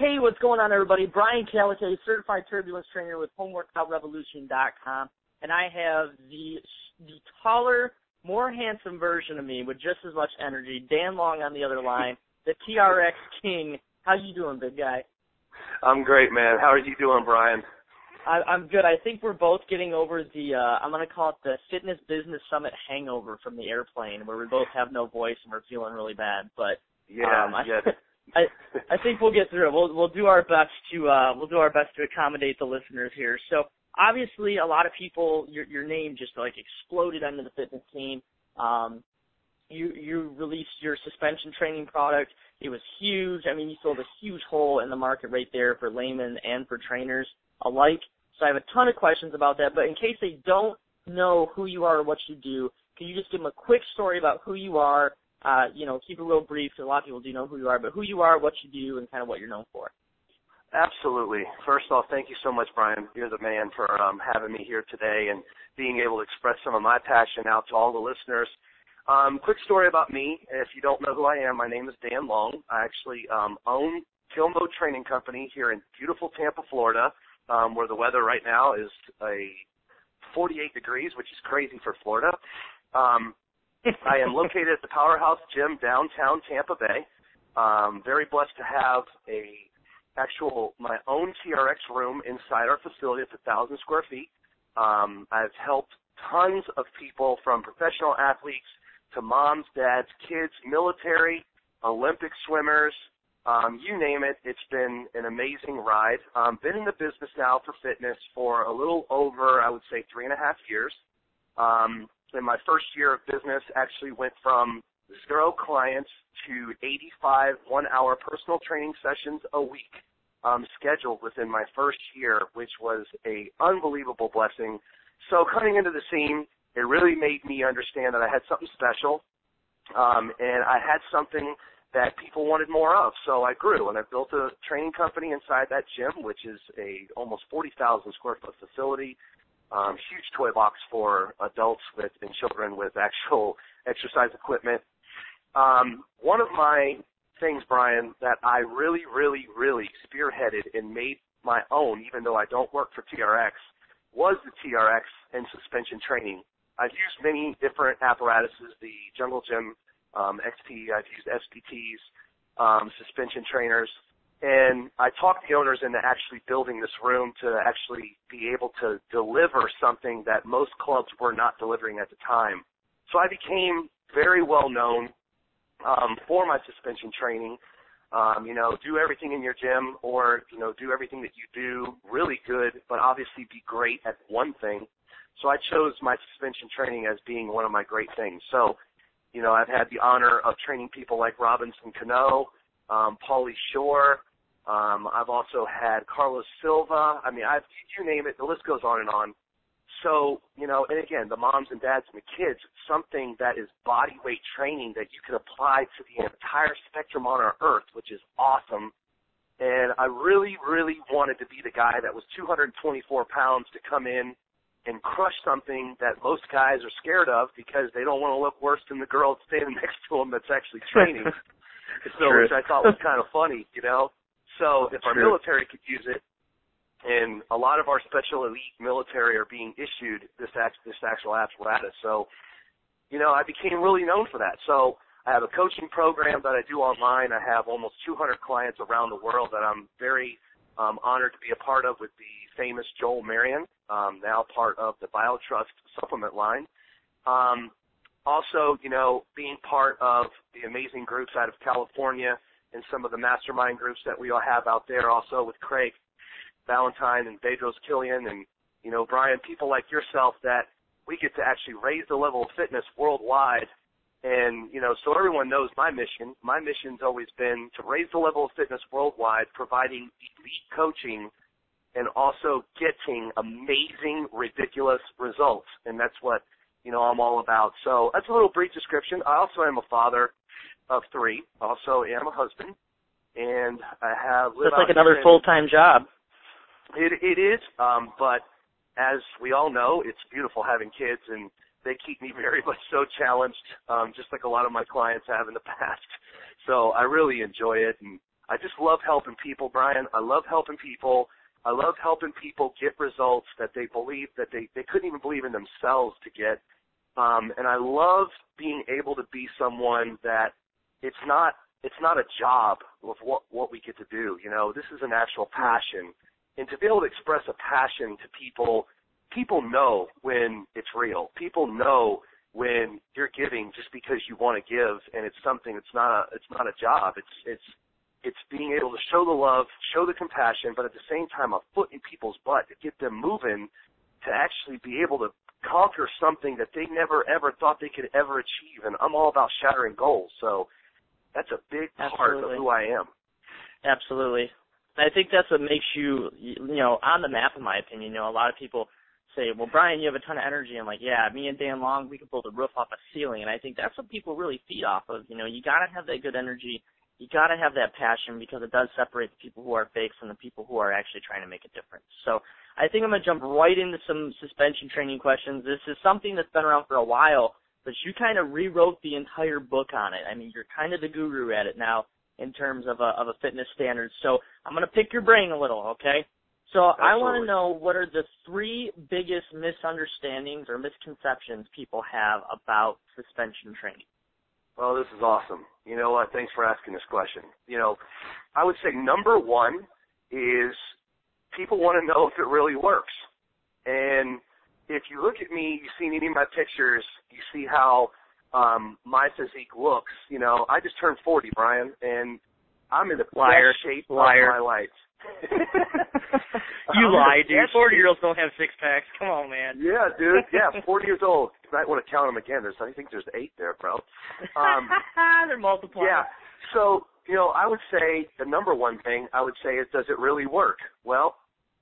Hey, what's going on, everybody? Brian Kalakay, certified turbulence trainer with HomeWorkoutRevolution.com, and I have the the taller, more handsome version of me with just as much energy, Dan Long on the other line, the TRX King. How you doing, big guy? I'm great, man. How are you doing, Brian? I, I'm good. I think we're both getting over the uh, I'm gonna call it the Fitness Business Summit hangover from the airplane, where we both have no voice and we're feeling really bad. But yeah, um, I, yeah. I I think we'll get through it. We'll we'll do our best to uh we'll do our best to accommodate the listeners here. So obviously, a lot of people your your name just like exploded under the fitness scene. Um, you you released your suspension training product. It was huge. I mean, you filled a huge hole in the market right there for laymen and for trainers alike. So I have a ton of questions about that. But in case they don't know who you are or what you do, can you just give them a quick story about who you are? Uh, you know, keep it real brief. A lot of people do know who you are, but who you are, what you do, and kind of what you're known for. Absolutely. First off, thank you so much, Brian. You're the man for um, having me here today and being able to express some of my passion out to all the listeners. Um, quick story about me. If you don't know who I am, my name is Dan Long. I actually um, own Kill Mode Training Company here in beautiful Tampa, Florida um, where the weather right now is a 48 degrees, which is crazy for Florida. Um, I am located at the Powerhouse Gym downtown Tampa Bay. Um, very blessed to have a actual my own TRX room inside our facility. It's a thousand square feet. Um, I've helped tons of people from professional athletes to moms, dads, kids, military, Olympic swimmers, um, you name it, it's been an amazing ride. Um, been in the business now for fitness for a little over, I would say, three and a half years. Um, in my first year of business, actually went from zero clients to 85 one-hour personal training sessions a week um, scheduled within my first year, which was a unbelievable blessing. So coming into the scene, it really made me understand that I had something special, um, and I had something that people wanted more of. So I grew and I built a training company inside that gym, which is a almost 40,000 square foot facility, um, huge toy box for adults with and children with actual exercise equipment. Um, one of my things, Brian, that I really, really, really spearheaded and made my own, even though I don't work for TRX, was the TRX and suspension training. I've used many different apparatuses, the Jungle Gym um, XT, I've used SPTs, um, suspension trainers, and I talked the owners into actually building this room to actually be able to deliver something that most clubs were not delivering at the time. So I became very well known um, for my suspension training. Um, you know, do everything in your gym or, you know, do everything that you do really good, but obviously be great at one thing. So I chose my suspension training as being one of my great things. So you know, I've had the honor of training people like Robinson Cano, um, Pauly Shore. Um, I've also had Carlos Silva. I mean, I've you name it. The list goes on and on. So, you know, and again, the moms and dads and the kids, something that is body weight training that you can apply to the entire spectrum on our earth, which is awesome. And I really, really wanted to be the guy that was 224 pounds to come in and crush something that most guys are scared of because they don't want to look worse than the girl standing next to them that's actually training. so, True. which I thought was kind of funny, you know. So, if our True. military could use it, and a lot of our special elite military are being issued this act, this actual apparatus. So, you know, I became really known for that. So, I have a coaching program that I do online. I have almost 200 clients around the world that I'm very um, honored to be a part of with the famous Joel Marion, um, now part of the BioTrust supplement line. Um, also, you know, being part of the amazing groups out of California and some of the mastermind groups that we all have out there, also with Craig Ballantyne and Bedros Keuilian and, you know, Brian, people like yourself that we get to actually raise the level of fitness worldwide and, you know, so everyone knows my mission. My mission's always been to raise the level of fitness worldwide, providing elite coaching and also getting amazing, ridiculous results. And that's what, you know, I'm all about. So that's a little brief description. I also am a father of three. Also am a husband. And I have That's like another full time job. It it is, um, but as we all know, it's beautiful having kids and they keep me very much so challenged, um, just like a lot of my clients have in the past. So I really enjoy it, and I just love helping people, Brian. I love helping people. I love helping people get results that they believe that they, they couldn't even believe in themselves to get. Um, and I love being able to be someone that it's not it's not a job of what what we get to do. You know, this is an actual passion, and to be able to express a passion to people, people know when it's real. People know when you're giving just because you want to give, and it's something. It's not a it's not a job. It's it's it's being able to show the love, show the compassion, but at the same time a foot in people's butt to get them moving to actually be able to conquer something that they never ever thought they could ever achieve. And I'm all about shattering goals. So that's a big part Absolutely. of who I am. Absolutely. I think that's what makes you, you know, on the map, in my opinion. You know, a lot of people say, well, Brian, you have a ton of energy. I'm like, yeah, me and Dan Long, we could build a roof off a ceiling. And I think that's what people really feed off of. You know, you got to have that good energy. You got to have that passion because it does separate the people who are fakes from the people who are actually trying to make a difference. So I think I'm going to jump right into some suspension training questions. This is something that's been around for a while, but you kind of rewrote the entire book on it. I mean, you're kind of the guru at it now in terms of a, of a fitness standard. So I'm going to pick your brain a little, okay? So I want to know what are the three biggest misunderstandings or misconceptions people have about suspension training. Well, this is awesome. You know what? Thanks for asking this question. You know, I would say number one is people want to know if it really works. And if you look at me, you see any of my pictures, you see how um my physique looks. You know, I just turned 40, Brian, and I'm in the Liar. best shape Liar. of my life. you I'm in the lie, dude. Forty year olds don't have six packs. Come on, man. Yeah, dude. Yeah, 40 years old. You might want to count them again. There's, I think there's eight there, bro. Um, They're multiplying. Yeah. So, you know, I would say the number one thing I would say is does it really work? Well,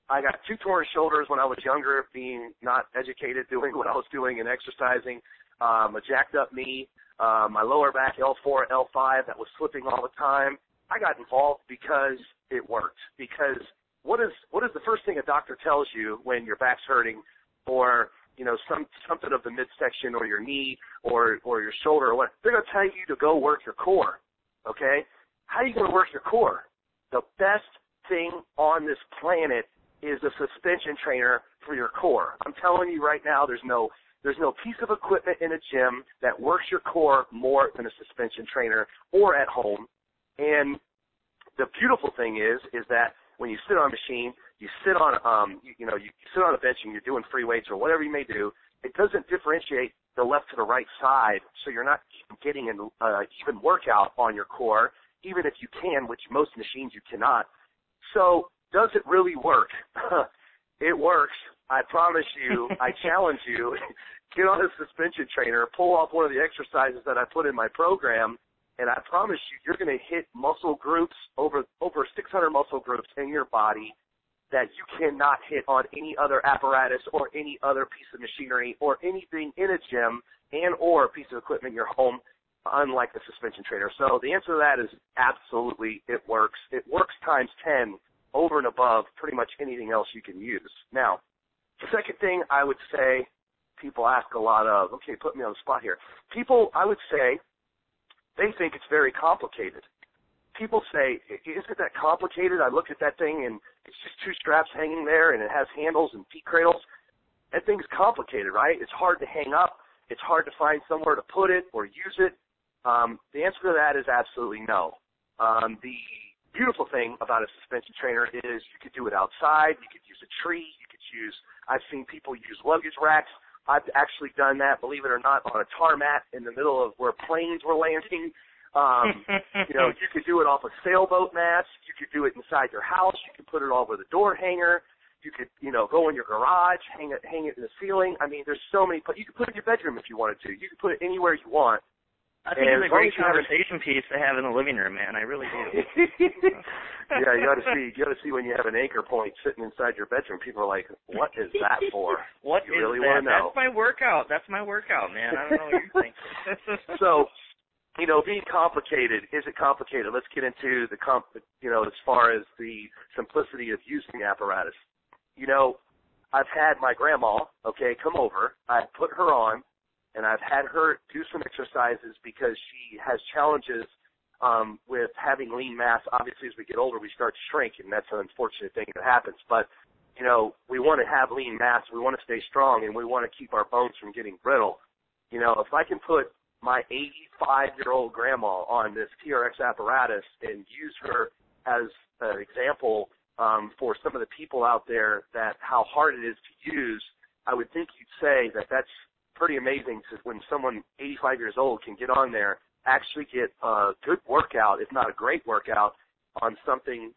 I got two torn shoulders when I was younger, being not educated, doing what I was doing and exercising, um, a jacked up knee, uh, my lower back L4, L5 that was slipping all the time. I got involved because it worked. Because what is what is the first thing a doctor tells you when your back's hurting or you know some something of the midsection or your knee or or your shoulder or what they're going to tell you to go work your core okay how are you going to work your core the best thing on this planet is a suspension trainer for your core i'm telling you right now there's no there's no piece of equipment in a gym that works your core more than a suspension trainer or at home and the beautiful thing is, is that when you sit on a machine, you sit on, um, you, you know, you sit on a bench and you're doing free weights or whatever you may do. It doesn't differentiate the left to the right side, so you're not getting an uh, even workout on your core, even if you can, which most machines you cannot. So, does it really work? it works. I promise you. I challenge you. Get on a suspension trainer, pull off one of the exercises that I put in my program, and I promise you, you're going to hit muscle groups over over 600 muscle groups in your body that you cannot hit on any other apparatus or any other piece of machinery or anything in a gym and or a piece of equipment in your home, unlike the suspension trainer. So the answer to that is absolutely it works. It works times 10 over and above pretty much anything else you can use. Now, the second thing I would say people ask a lot of, okay, put me on the spot here. People, I would say, they think it's very complicated. People say, isn't that complicated? I look at that thing and it's just two straps hanging there and it has handles and feet cradles. That thing's complicated, right? It's hard to hang up. It's hard to find somewhere to put it or use it. Um, the answer to that is absolutely no. Um, the beautiful thing about a suspension trainer is you could do it outside. You could use a tree. You could use, I've seen people use luggage racks. I've actually done that, believe it or not, on a tarmac in the middle of where planes were landing. Um, you know, you could do it off of sailboat mats. You could do it inside your house. You could put it over the door hanger. You could, you know, go in your garage, hang it, hang it in the ceiling. I mean, there's so many. You could put it in your bedroom if you wanted to. You could put it anywhere you want. I think And it's a great as you have a- conversation piece to have in the living room, man. I really do. yeah, you got to see. You got to see when you have an anchor point sitting inside your bedroom. People are like, "What is that for?" What You is really that? know. That's my workout. That's my workout, man. I don't know what you think. so, you know, being complicated, is it complicated? Let's get into the comp, you know, as far as the simplicity of using the apparatus. You know, I've had my grandma, okay, come over. I've put her on, and I've had her do some exercises because she has challenges um, with having lean mass. Obviously, as we get older, we start to shrink, and that's an unfortunate thing that happens. But you know, we want to have lean mass, we want to stay strong, and we want to keep our bones from getting brittle. You know, if I can put my 85 year old grandma on this TRX apparatus and use her as an example um, for some of the people out there that how hard it is to use, I would think you'd say that that's pretty amazing to when someone 85 years old can get on there, actually get a good workout, if not a great workout, on something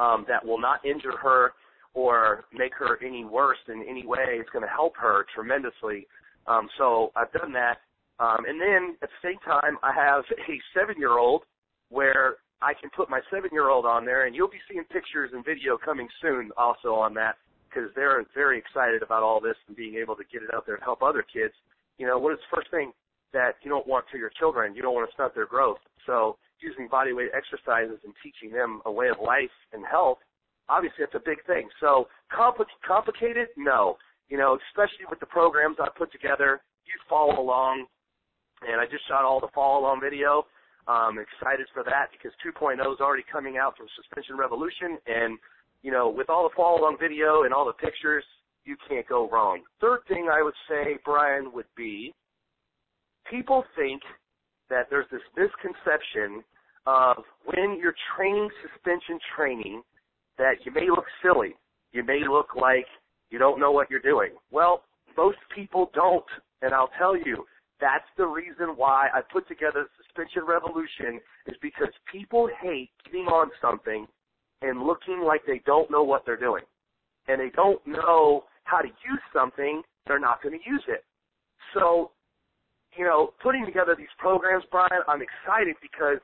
um, that will not injure her or make her any worse in any way. It's going to help her tremendously. Um, so I've done that. Um, and then at the same time, I have a seven-year-old where I can put my seven-year-old on there, and you'll be seeing pictures and video coming soon also on that because they're very excited about all this and being able to get it out there and help other kids. You know, what is the first thing that you don't want for your children? You don't want to stunt their growth. So using body weight exercises and teaching them a way of life and health, obviously that's a big thing. So compl- complicated? No. You know, especially with the programs I put together, you follow along. And I just shot all the follow along video. Um, excited for that because 2.0 is already coming out from Suspension Revolution, and you know, with all the follow along video and all the pictures, you can't go wrong. Third thing I would say, Brian, would be people think that there's this misconception of when you're training suspension training that you may look silly. You may look like you don't know what you're doing. Well, most people don't, and I'll tell you, that's the reason why I put together Suspension Revolution is because people hate getting on something and looking like they don't know what they're doing. And they don't know how to use something, they're not going to use it. So, you know, putting together these programs, Brian, I'm excited because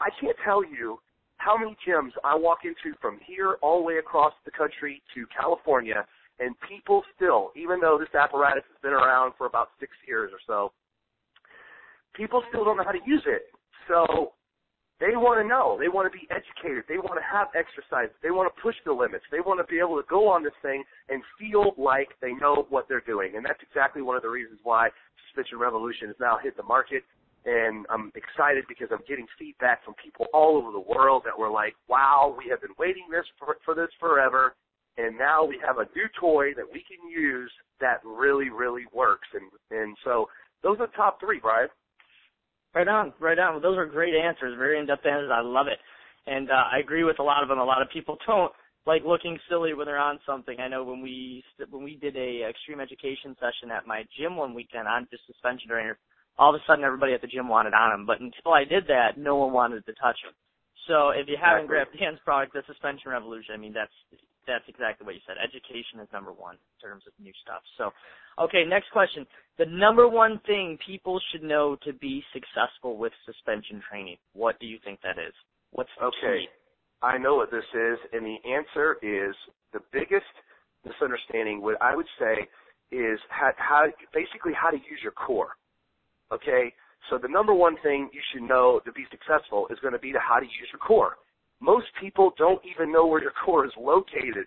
I can't tell you how many gyms I walk into from here all the way across the country to California, and people still, even though this apparatus has been around for about six years or so, people still don't know how to use it. So they want to know. They want to be educated. They want to have exercise. They want to push the limits. They want to be able to go on this thing and feel like they know what they're doing. And that's exactly one of the reasons why Suspension Revolution has now hit the market. And I'm excited because I'm getting feedback from people all over the world that were like, wow, we have been waiting this for, for this forever. And now we have a new toy that we can use that really, really works. And, and so those are the top three, Brian. Right on, right on. Well, those are great answers, very in-depth answers. I love it, and uh, I agree with a lot of them. A lot of people don't like looking silly when they're on something. I know when we when we did a extreme education session at my gym one weekend on just suspension trainer, all of a sudden everybody at the gym wanted on them. But until I did that, no one wanted to touch them. So if you haven't exactly. grabbed Dan's product, the Suspension Revolution, I mean that's that's exactly what you said. Education is number one in terms of new stuff. So, okay, next question. The number one thing people should know to be successful with suspension training. What do you think that is? What's okay? Key? I know what this is, and the answer is the biggest misunderstanding. What I would say is how, how basically how to use your core. Okay, so the number one thing you should know to be successful is going to be to how to use your core most people don't even know where your core is located,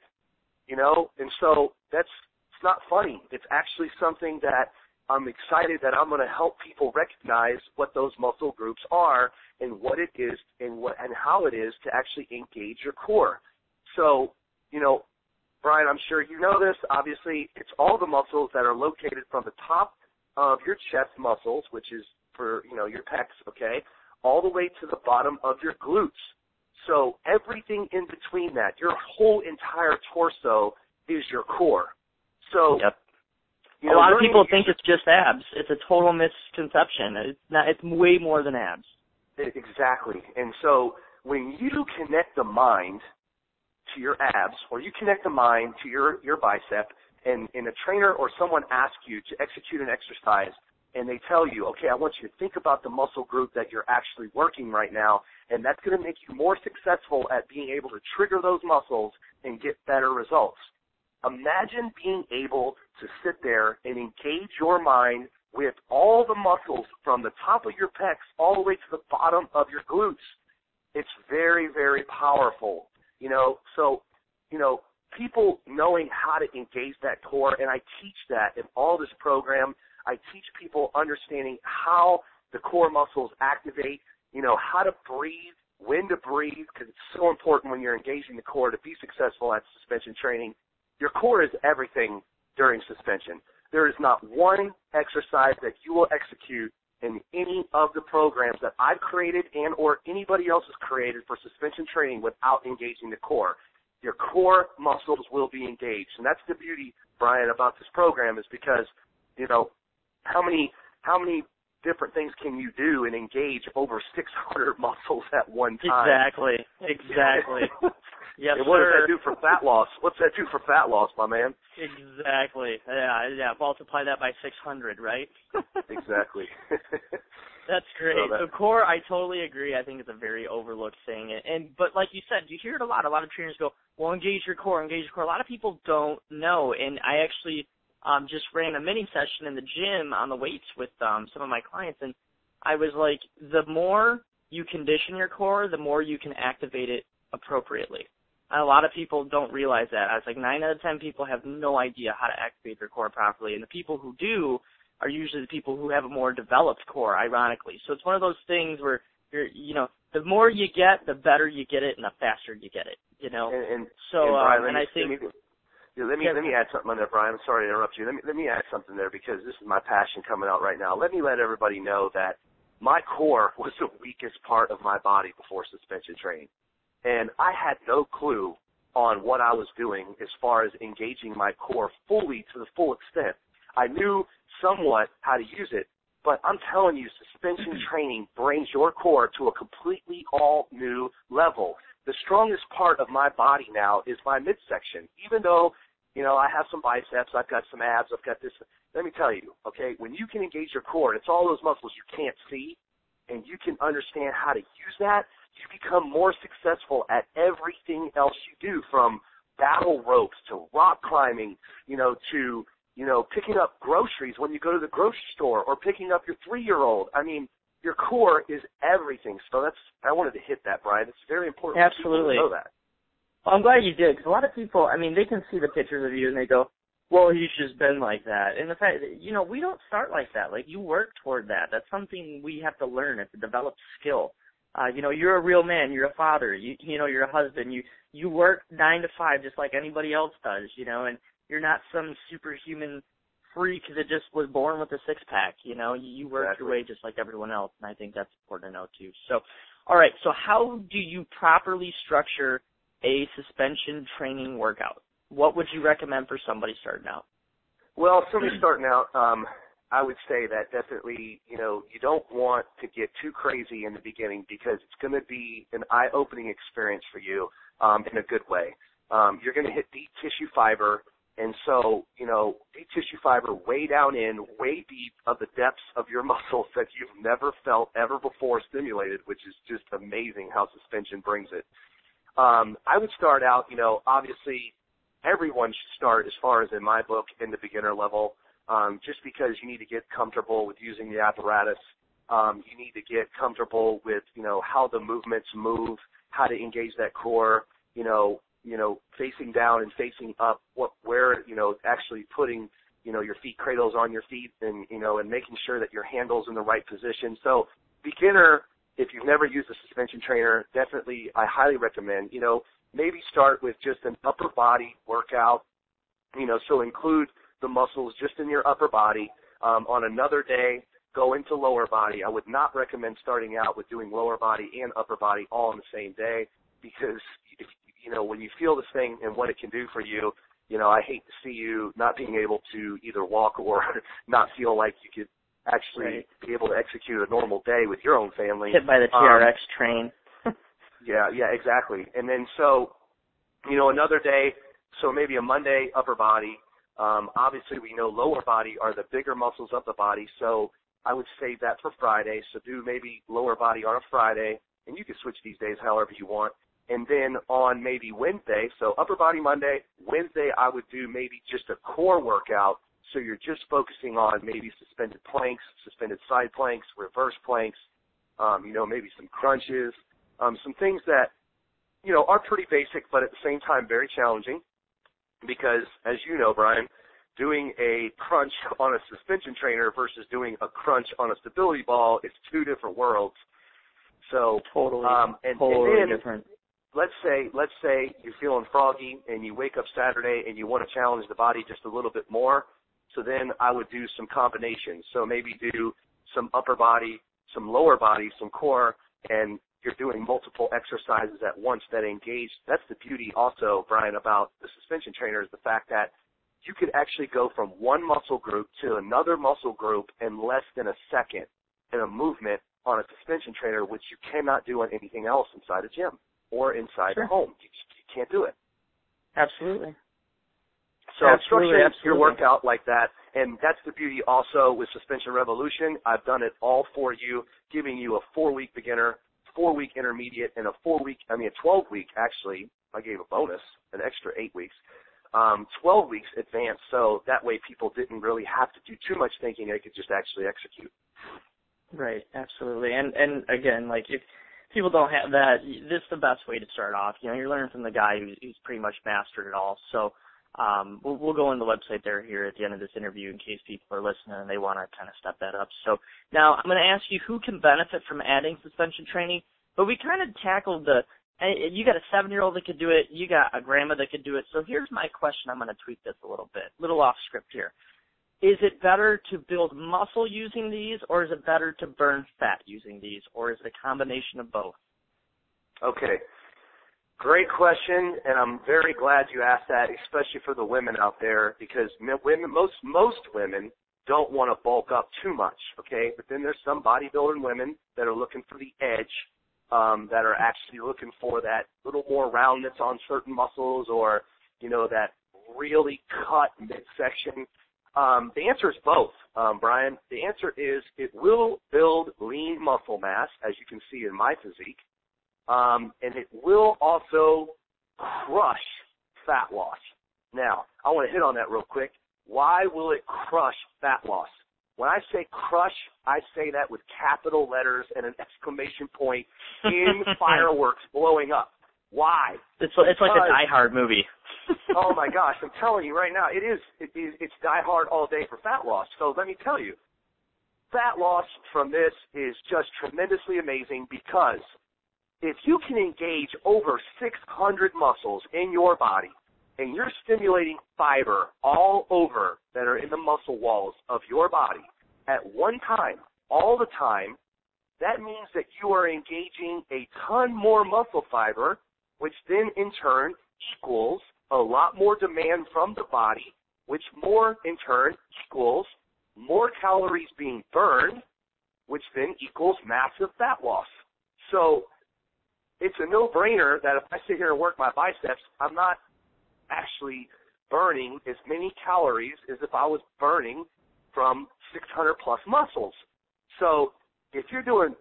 you know, and so that's it's not funny. It's actually something that I'm excited that I'm going to help people recognize what those muscle groups are and what it is and what and how it is to actually engage your core. So, you know, Brian, I'm sure you know this. Obviously, it's all the muscles that are located from the top of your chest muscles, which is for you know your pecs, okay, all the way to the bottom of your glutes. So everything in between that, your whole entire torso is your core. So yep. You know, a lot of people think it's just abs. It's a total misconception. It's not. It's way more than abs. Exactly. And so when you connect the mind to your abs, or you connect the mind to your your bicep, and, and a trainer or someone asks you to execute an exercise, and they tell you, okay, I want you to think about the muscle group that you're actually working right now, and that's going to make you more successful at being able to trigger those muscles and get better results. Imagine being able to sit there and engage your mind with all the muscles from the top of your pecs all the way to the bottom of your glutes. It's very, very powerful. You know, so, you know, people knowing how to engage that core, and I teach that in all this program. I teach people understanding how the core muscles activate you know, how to breathe, when to breathe, because it's so important when you're engaging the core to be successful at suspension training. Your core is everything during suspension. There is not one exercise that you will execute in any of the programs that I've created and or anybody else has created for suspension training without engaging the core. Your core muscles will be engaged. And that's the beauty, Brian, about this program is because, you know, how many how many different things can you do and engage over 600 muscles at one time? Exactly. Exactly. yes, and what sir. does that do for fat loss? What's that do for fat loss, my man? Exactly. Yeah, yeah. Multiply that by 600, right? exactly. That's great. So that- So core, I totally agree. I think it's a very overlooked thing. And, and but like you said, you hear it a lot. A lot of trainers go, "Well, engage your core, engage your core." A lot of people don't know. And I actually um just ran a mini session in the gym on the weights with um some of my clients, and I was like, the more you condition your core, the more you can activate it appropriately. And a lot of people don't realize that. I was like, nine out of ten people have no idea how to activate their core properly, and the people who do are usually the people who have a more developed core, ironically. So it's one of those things where you're, you know, the more you get, the better you get it, and the faster you get it. You know. And, and so and, Brian, um, and I think me, yeah, let me let me add something on there, Brian. I'm sorry to interrupt you. Let me let me add something there because this is my passion coming out right now. Let me let everybody know that my core was the weakest part of my body before suspension training, and I had no clue on what I was doing as far as engaging my core fully to the full extent. I knew somewhat how to use it, but I'm telling you, suspension mm-hmm. training brings your core to a completely all new level. The strongest part of my body now is my midsection. Even though, you know, I have some biceps, I've got some abs, I've got this. Let me tell you, okay, when you can engage your core, it's all those muscles you can't see, and you can understand how to use that, you become more successful at everything else you do, from battle ropes to rock climbing, you know, to you know, picking up groceries when you go to the grocery store or picking up your three year old. I mean, your core is everything. So that's I wanted to hit that, Brian. It's very important Absolutely. to know that. Well, I'm glad you did because a lot of people, I mean, they can see the pictures of you and they go, "Well, he's just been like that." And the fact, that, you know, we don't start like that. Like you work toward that. That's something we have to learn. It's a developed skill. Uh, you know, you're a real man. You're a father. You, you know, you're a husband. You, you work nine to five just like anybody else does. You know, and you're not some superhuman freak that just was born with a six pack. You know, you, you work Exactly. your way just like everyone else, and I think that's important to know too. So, all right. So, how do you properly structure a suspension training workout? What would you recommend for somebody starting out? Well, somebody starting out, um, I would say that definitely, you know, you don't want to get too crazy in the beginning because it's going to be an eye-opening experience for you um, in a good way. Um, you're going to hit deep tissue fiber, and so, you know, deep tissue fiber way down in, way deep of the depths of your muscles that you've never felt ever before stimulated, which is just amazing how suspension brings it. Um, I would start out, you know, obviously everyone should start, as far as in my book, in the beginner level, um, just because you need to get comfortable with using the apparatus. Um, you need to get comfortable with, you know, how the movements move, how to engage that core, you know, you know, facing down and facing up, what, where, you know, actually putting, you know, your feet cradles on your feet and, you know, and making sure that your handle's in the right position. So beginner, if you've never used a suspension trainer, definitely I highly recommend, you know, maybe start with just an upper body workout, you know, so include the muscles just in your upper body. Um, on another day, go into lower body. I would not recommend starting out with doing lower body and upper body all on the same day because, if, you know, when you feel this thing and what it can do for you, you know, I hate to see you not being able to either walk or not feel like you could actually Right. be able to execute a normal day with your own family. Hit by the Um, TRX train. yeah, yeah, exactly. And then so, you know, another day, so maybe a Monday upper body. Um, obviously, we know lower body are the bigger muscles of the body, so I would save that for Friday. So do maybe lower body on a Friday, and you can switch these days however you want. And then on maybe Wednesday, so upper body Monday, Wednesday I would do maybe just a core workout. So you're just focusing on maybe suspended planks, suspended side planks, reverse planks, um, you know, maybe some crunches, um, some things that, you know, are pretty basic, but at the same time very challenging. Because, as you know, Brian, doing a crunch on a suspension trainer versus doing a crunch on a stability ball is two different worlds. So totally, um, and, totally and then, different. Let's say, let's say you're feeling froggy and you wake up Saturday and you want to challenge the body just a little bit more. So then I would do some combinations. So maybe do some upper body, some lower body, some core, and you're doing multiple exercises at once that engage. That's the beauty also, Brian, about the suspension trainer is the fact that you could actually go from one muscle group to another muscle group in less than a second in a movement on a suspension trainer, which you cannot do on anything else inside a gym or inside sure. the home. You, you can't do it. Absolutely. So absolutely. your workout like that, and that's the beauty also with Suspension Revolution. I've done it all for you, giving you a four-week beginner, four-week intermediate, and a four-week, I mean a 12-week actually. I gave a bonus, an extra eight weeks. Um, 12 weeks advanced, so that way people didn't really have to do too much thinking; they could just actually execute. Right, absolutely. And and again, like if people don't have that, this is the best way to start off. You know, you're learning from the guy who's, who's pretty much mastered it all. So um, we'll, we'll go on the website there here at the end of this interview in case people are listening and they want to kind of step that up. So now I'm going to ask you who can benefit from adding suspension training, but we kind of tackled the. You got a seven-year-old that could do it. You got a grandma that could do it. So here's my question. I'm going to tweak this a little bit, little off script here. Is it better to build muscle using these, or is it better to burn fat using these, or is it a combination of both? Okay. Great question, and I'm very glad you asked that, especially for the women out there, because women, most most women don't want to bulk up too much, okay? But then there's some bodybuilding women that are looking for the edge, um, that are actually looking for that little more roundness on certain muscles, or you know that really cut midsection. Um, the answer is both, um, Brian. The answer is it will build lean muscle mass, as you can see in my physique um, and it will also crush fat loss. Now, I want to hit on that real quick. Why will it crush fat loss? When I say crush, I say that with capital letters and an exclamation point in fireworks blowing up. Why? It's it's like a Die Hard movie. oh my gosh, I'm telling you right now, it is it is it's Die Hard all day for fat loss. So let me tell you, fat loss from this is just tremendously amazing because if you can engage over 600 muscles in your body and you're stimulating fiber all over that are in the muscle walls of your body at one time, all the time, that means that you are engaging a ton more muscle fiber, which then in turn equals a lot more demand from the body, which more in turn equals more calories being burned, which then equals massive fat loss. So it's a no-brainer that if I sit here and work my biceps, I'm not actually burning as many calories as if I was burning from 600 plus muscles. So if you're doing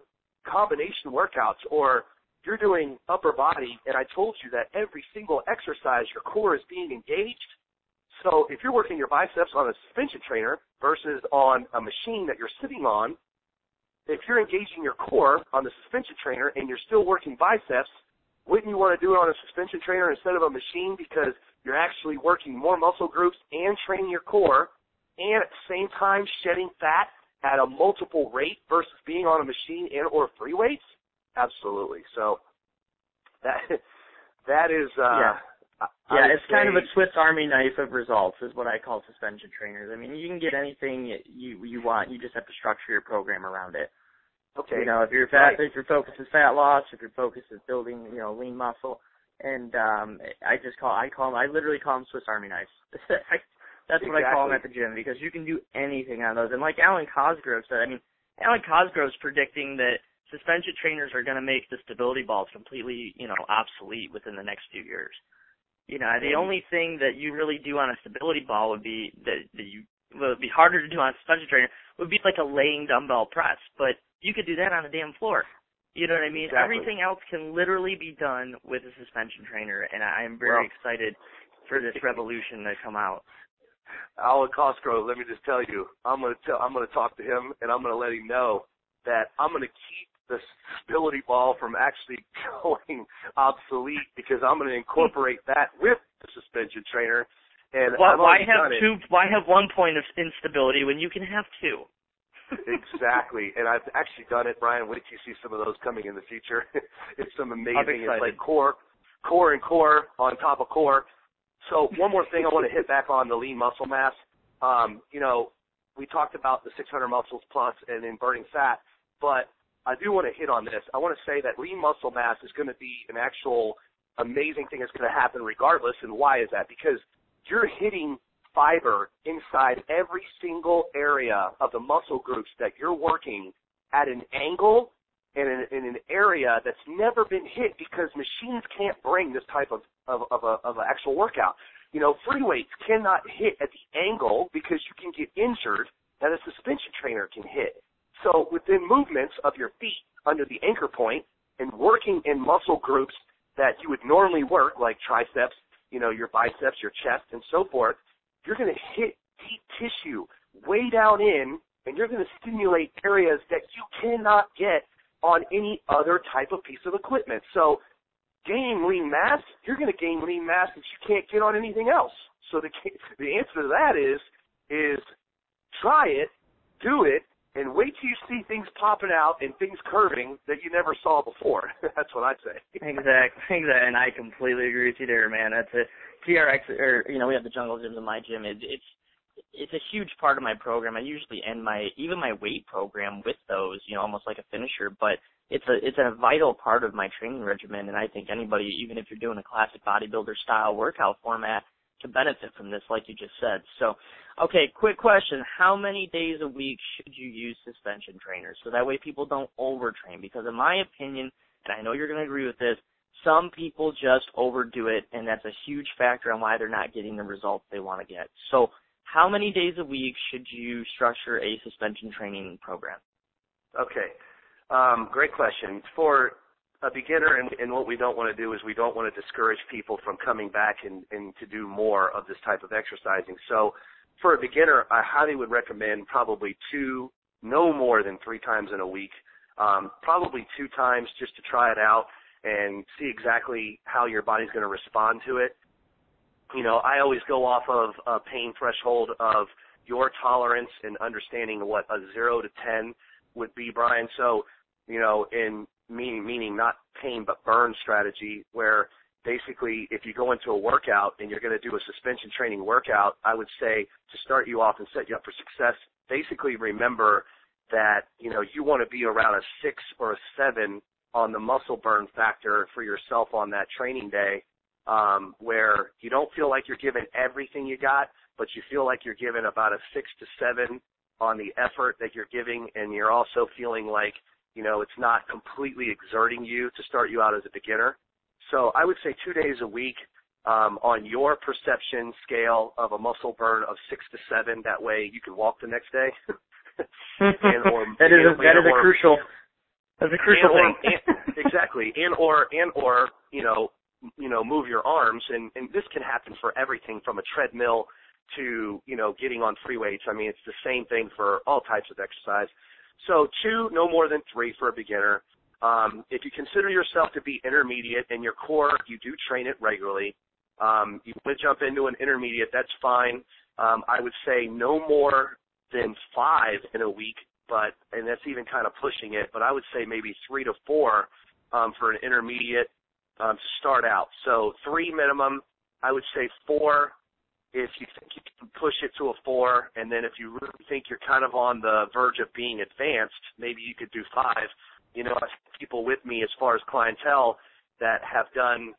combination workouts or you're doing upper body, and I told you that every single exercise your core is being engaged. So if you're working your biceps on a suspension trainer versus on a machine that you're sitting on, if you're engaging your core on the suspension trainer and you're still working biceps, wouldn't you want to do it on a suspension trainer instead of a machine because you're actually working more muscle groups and training your core and at the same time shedding fat at a multiple rate versus being on a machine and or free weights? Absolutely. So that that is uh yeah. I, yeah, it's say, kind of a Swiss Army knife of results, is what I call suspension trainers. I mean, you can get anything you you want. You just have to structure your program around it. Okay. You know, if your fat, right. if your focus is fat loss, if your focus is building, you know, lean muscle, and um, I just call, I call them, I literally call them Swiss Army knives. That's exactly. what I call them at the gym because you can do anything on those. And like Alwyn Cosgrove said, I mean, Alwyn Cosgrove's predicting that suspension trainers are going to make the stability balls completely, you know, obsolete within the next few years. You know, the only thing that you really do on a stability ball would be that, that you would be harder to do on a suspension trainer would be like a laying dumbbell press, but you could do that on a damn floor. You know what I mean? Exactly. Everything else can literally be done with a suspension trainer, and I am very well, excited for this revolution to come out. Alwyn Cosgrove, let me just tell you, I'm gonna tell, I'm gonna talk to him, and I'm gonna let him know that I'm gonna keep the stability ball from actually going obsolete because I'm gonna incorporate that with the suspension trainer. And why, why have done it. two? Why have one point of instability when you can have two? exactly. And I've actually done it, Brian. Wait till you see some of those coming in the future. it's some amazing. It's like core, core and core on top of core. So one more thing I want to hit back on the lean muscle mass. Um, you know, we talked about the 600 muscles plus and then burning fat, but I do want to hit on this. I want to say that lean muscle mass is going to be an actual amazing thing that's going to happen regardless. And why is that? Because you're hitting fiber inside every single area of the muscle groups that you're working at an angle and in, in an area that's never been hit because machines can't bring this type of of of, a, of an actual workout. You know, free weights cannot hit at the angle because you can get injured that a suspension trainer can hit. So within movements of your feet under the anchor point and working in muscle groups that you would normally work, like triceps, you know, your biceps, your chest, and so forth, you're going to hit deep tissue way down in, and you're going to stimulate areas that you cannot get on any other type of piece of equipment. So gaining lean mass, you're going to gain lean mass that you can't get on anything else. So the the answer to that is is try it, do it, and wait till you see things popping out and things curving that you never saw before. That's what I'd say. Exactly, exactly, and I completely agree with you there, man. That's a TRX, or you know, we have the jungle gyms in my gym. It, it's it's a huge part of my program. I usually end my even my weight program with those, you know, almost like a finisher. But it's a it's a vital part of my training regimen, and I think anybody, even if you're doing a classic bodybuilder style workout format, can benefit from this, like you just said. So, okay, quick question: How many days a week should you use suspension trainers so that way people don't overtrain? Because in my opinion, and I know you're going to agree with this, some people just overdo it, and that's a huge factor on why they're not getting the results they want to get. So, how many days a week should you structure a suspension training program? Okay, um, great question. For a beginner, and, and, what we don't want to do is we don't want to discourage people from coming back and, and to do more of this type of exercising. So, for a beginner, I highly would recommend probably two, no more than three times in a week. Um, probably two times just to try it out and see exactly how your body's going to respond to it. You know, I always go off of a pain threshold of your tolerance and understanding what a zero to ten would be, Brian. So, you know, in meaning meaning not pain but burn strategy, where basically if you go into a workout and you're going to do a suspension training workout, I would say to start you off and set you up for success, basically remember that you know you want to be around a six or a seven on the muscle burn factor for yourself on that training day, um, where you don't feel like you're giving everything you got, but you feel like you're giving about a six to seven on the effort that you're giving, and you're also feeling like you know it's not completely exerting you to start you out as a beginner. So I would say two days a week um, on your perception scale of a muscle burn of six to seven. That way you can walk the next day. and, or, that is a, that is a crucial that's a crucial and, thing. Or, and, exactly, and or and or you know you know move your arms, and and this can happen for everything from a treadmill to you know getting on free weights. I mean, it's the same thing for all types of exercise. So two, no more than three for a beginner. Um, if you consider yourself to be intermediate and your core, you do train it regularly. Um, you want to jump into an intermediate, that's fine. Um, I would say no more than five in a week but and that's even kind of pushing it. But I would say maybe three to four um, for an intermediate um, to start out. So three minimum. I would say four if you think you can push it to a four, and then if you really think you're kind of on the verge of being advanced, maybe you could do five. You know, I have people with me as far as clientele that have done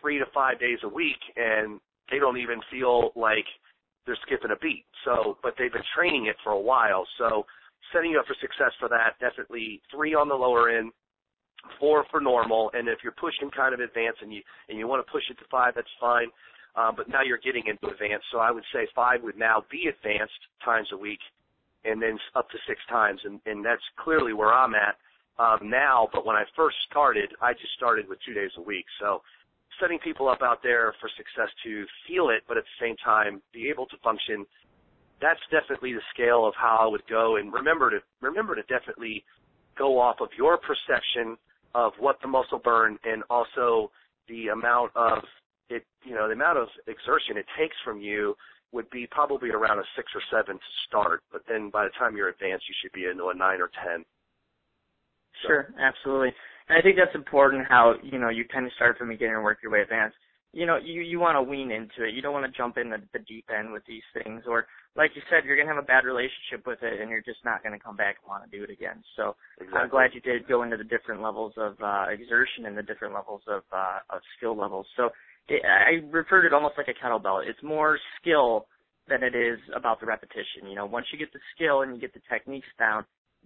three to five days a week, and they don't even feel like they're skipping a beat. So, but they've been training it for a while. So, setting you up for success for that. Definitely three on the lower end, four for normal, and if you're pushing kind of advanced and you and you want to push it to five, that's fine. Um, but now you're getting into advanced, so I would say five would now be advanced times a week, and then up to six times, and, and that's clearly where I'm at um, now. But when I first started, I just started with two days a week, so setting people up out there for success to feel it, but at the same time be able to function that's definitely the scale of how I would go. And remember to remember to definitely go off of your perception of what the muscle burn and also the amount of it, you know, the amount of exertion it takes from you would be probably around a six or seven to start, but then by the time you're advanced, you should be into a nine or ten. So. Sure, absolutely. And I think that's important how, you know, you kind of start from the beginning and work your way advanced. You know, you, you want to wean into it. You don't want to jump in the, the deep end with these things. Or, like you said, you're going to have a bad relationship with it and you're just not going to come back and want to do it again. So exactly. I'm glad you did go into the different levels of uh, exertion and the different levels of, uh, of skill levels. So it, I refer to it almost like a kettlebell. It's more skill than it is about the repetition. You know, once you get the skill and you get the techniques down,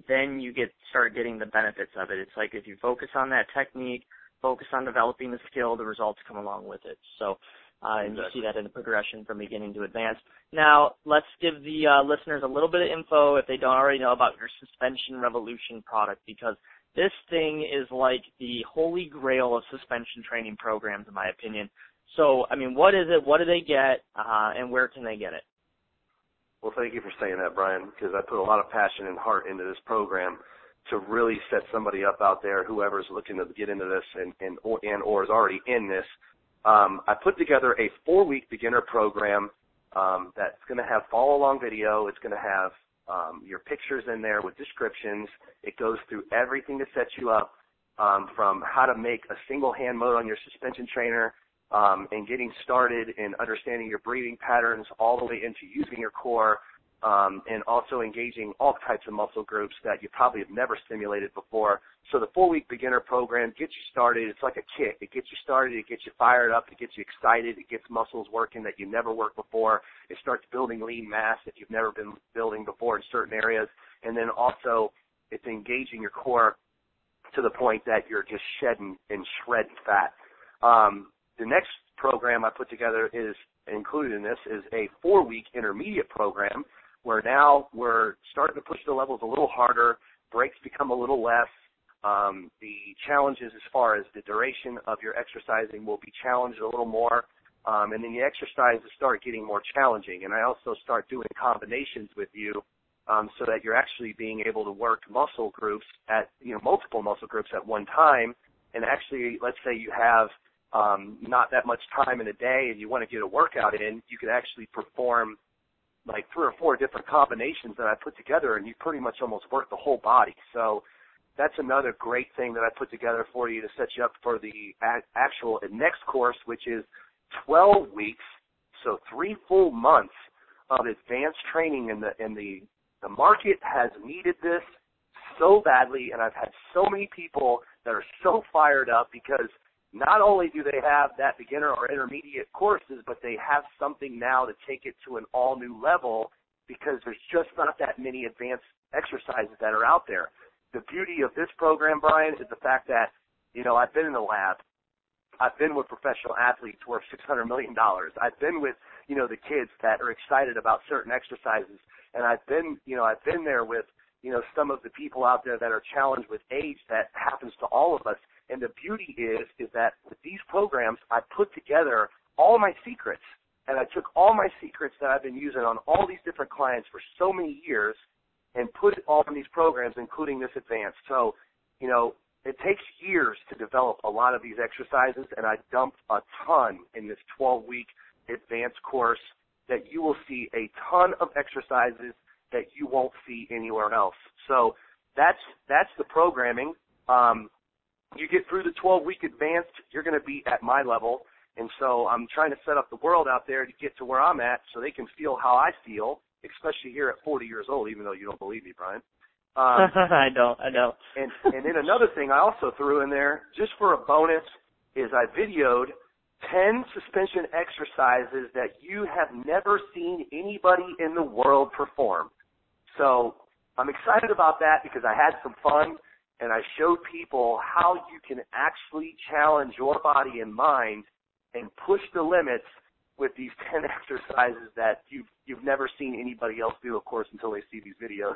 then you get start getting the benefits of it. It's like if you focus on that technique, focus on developing the skill, the results come along with it. So, uh, and you see that in the progression from beginning to advanced. Now, let's give the uh, listeners a little bit of info if they don't already know about your Suspension Revolution product because this thing is like the holy grail of suspension training programs, in my opinion. So, I mean, what is it? What do they get? Uh, and where can they get it? Well, thank you for saying that, Brian, because I put a lot of passion and heart into this program to really set somebody up out there, whoever's looking to get into this and and or, and or is already in this. Um, I put together a four-week beginner program um, that's going to have follow-along video. It's going to have um, your pictures in there with descriptions. It goes through everything to set you up um, from how to make a single hand mode on your suspension trainer um, and getting started in understanding your breathing patterns all the way into using your core um, and also engaging all types of muscle groups that you probably have never stimulated before. So the four-week beginner program gets you started. It's like a kick. It gets you started. It gets you fired up. It gets you excited. It gets muscles working that you never worked before. It starts building lean mass that you've never been building before in certain areas. And then also it's engaging your core to the point that you're just shedding and shredding fat. Um, the next program I put together is included in this is a four week intermediate program where now we're starting to push the levels a little harder, breaks become a little less. Um, the challenges as far as the duration of your exercising will be challenged a little more. Um, and then the exercises start getting more challenging. And I also start doing combinations with you um, so that you're actually being able to work muscle groups at, you know, multiple muscle groups at one time. And actually, let's say you have um, not that much time in a day and you want to get a workout in, you can actually perform like three or four different combinations that I put together and you pretty much almost work the whole body. So that's another great thing that I put together for you to set you up for the actual next course, which is 12 weeks, so three full months of advanced training in the in the the market has needed this so badly and I've had so many people that are so fired up because not only do they have that beginner or intermediate courses, but they have something now to take it to an all new level because there's just not that many advanced exercises that are out there. The beauty of this program, Brian, is the fact that, you know, I've been in the lab. I've been with professional athletes worth $600 million. I've been with, you know, the kids that are excited about certain exercises. And I've been, you know, I've been there with, you know, some of the people out there that are challenged with age that happens to all of us. And the beauty is, is that with these programs, I put together all my secrets. And I took all my secrets that I've been using on all these different clients for so many years and put it all in these programs, including this advanced. So, you know, it takes years to develop a lot of these exercises, and I dumped a ton in this 12 week advanced course that you will see a ton of exercises that you won't see anywhere else. So that's that's the programming. Um, you get through the 12 week advanced, you're going to be at my level. And so I'm trying to set up the world out there to get to where I'm at so they can feel how I feel, especially here at 40 years old, even though you don't believe me, Brian. Um, I don't, I don't. and, and then another thing I also threw in there, just for a bonus, is I videoed 10 suspension exercises that you have never seen anybody in the world perform. So I'm excited about that because I had some fun and I showed people how you can actually challenge your body and mind and push the limits with these 10 exercises that you've you've never seen anybody else do, of course, until they see these videos.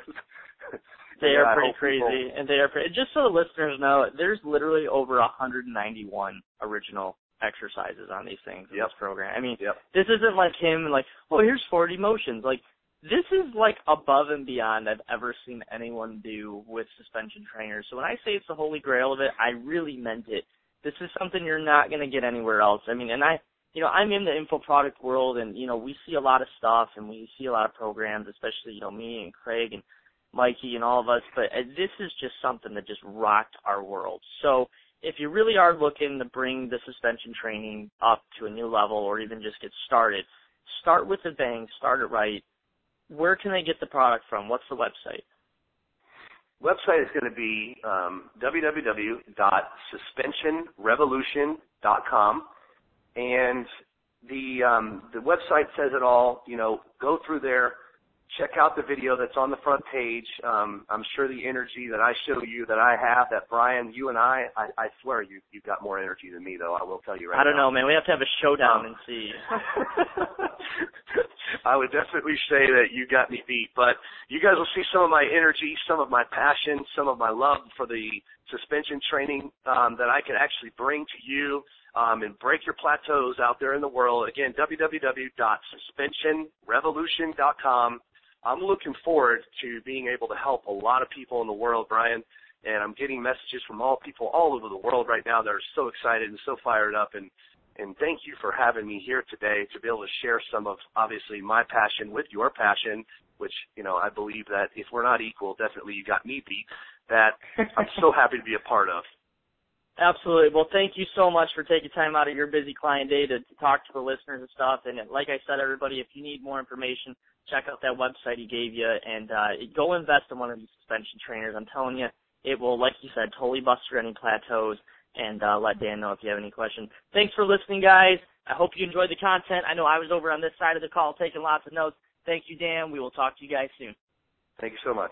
they are pretty crazy, people... and they are pretty, just so the listeners know, there's literally over 191 original exercises on these things in yep. this program. I mean, yep. this isn't like him like, oh, here's 40 motions. Like this is like above and beyond I've ever seen anyone do with suspension trainers. So when I say it's the holy grail of it, I really meant it. This is something you're not going to get anywhere else. I mean, and I, you know, I'm in the info product world and, you know, we see a lot of stuff and we see a lot of programs, especially, you know, me and Craig and Mikey and all of us, but uh, this is just something that just rocked our world. So if you really are looking to bring the suspension training up to a new level or even just get started, start with a bang, start it right. Where can they get the product from? What's the website? Website is going to be um, www.suspensionrevolution.com, and the um, the website says it all. You know, go through there check out the video that's on the front page. Um, I'm sure the energy that I show you, that I have, that Brian, you and I, I, I swear you you've got more energy than me, though. I will tell you right. Now. I don't now. know, man. We have to have a showdown um, and see. I would definitely say that you got me beat, but you guys will see some of my energy, some of my passion, some of my love for the suspension training um, that I can actually bring to you um, and break your plateaus out there in the world. Again, www.suspensionrevolution.com. I'm looking forward to being able to help a lot of people in the world, Brian. And I'm getting messages from all people all over the world right now that are so excited and so fired up. And and thank you for having me here today to be able to share some of obviously my passion with your passion, which you know I believe that if we're not equal, definitely you got me beat. That I'm so happy to be a part of. Absolutely. Well, thank you so much for taking time out of your busy client day to, to talk to the listeners and stuff. And like I said, everybody, if you need more information, check out that website he gave you and uh, go invest in one of these suspension trainers. I'm telling you, it will, like you said, totally bust through any plateaus. And uh, let Dan know if you have any questions. Thanks for listening, guys. I hope you enjoyed the content. I know I was over on this side of the call taking lots of notes. Thank you, Dan. We will talk to you guys soon. Thank you so much.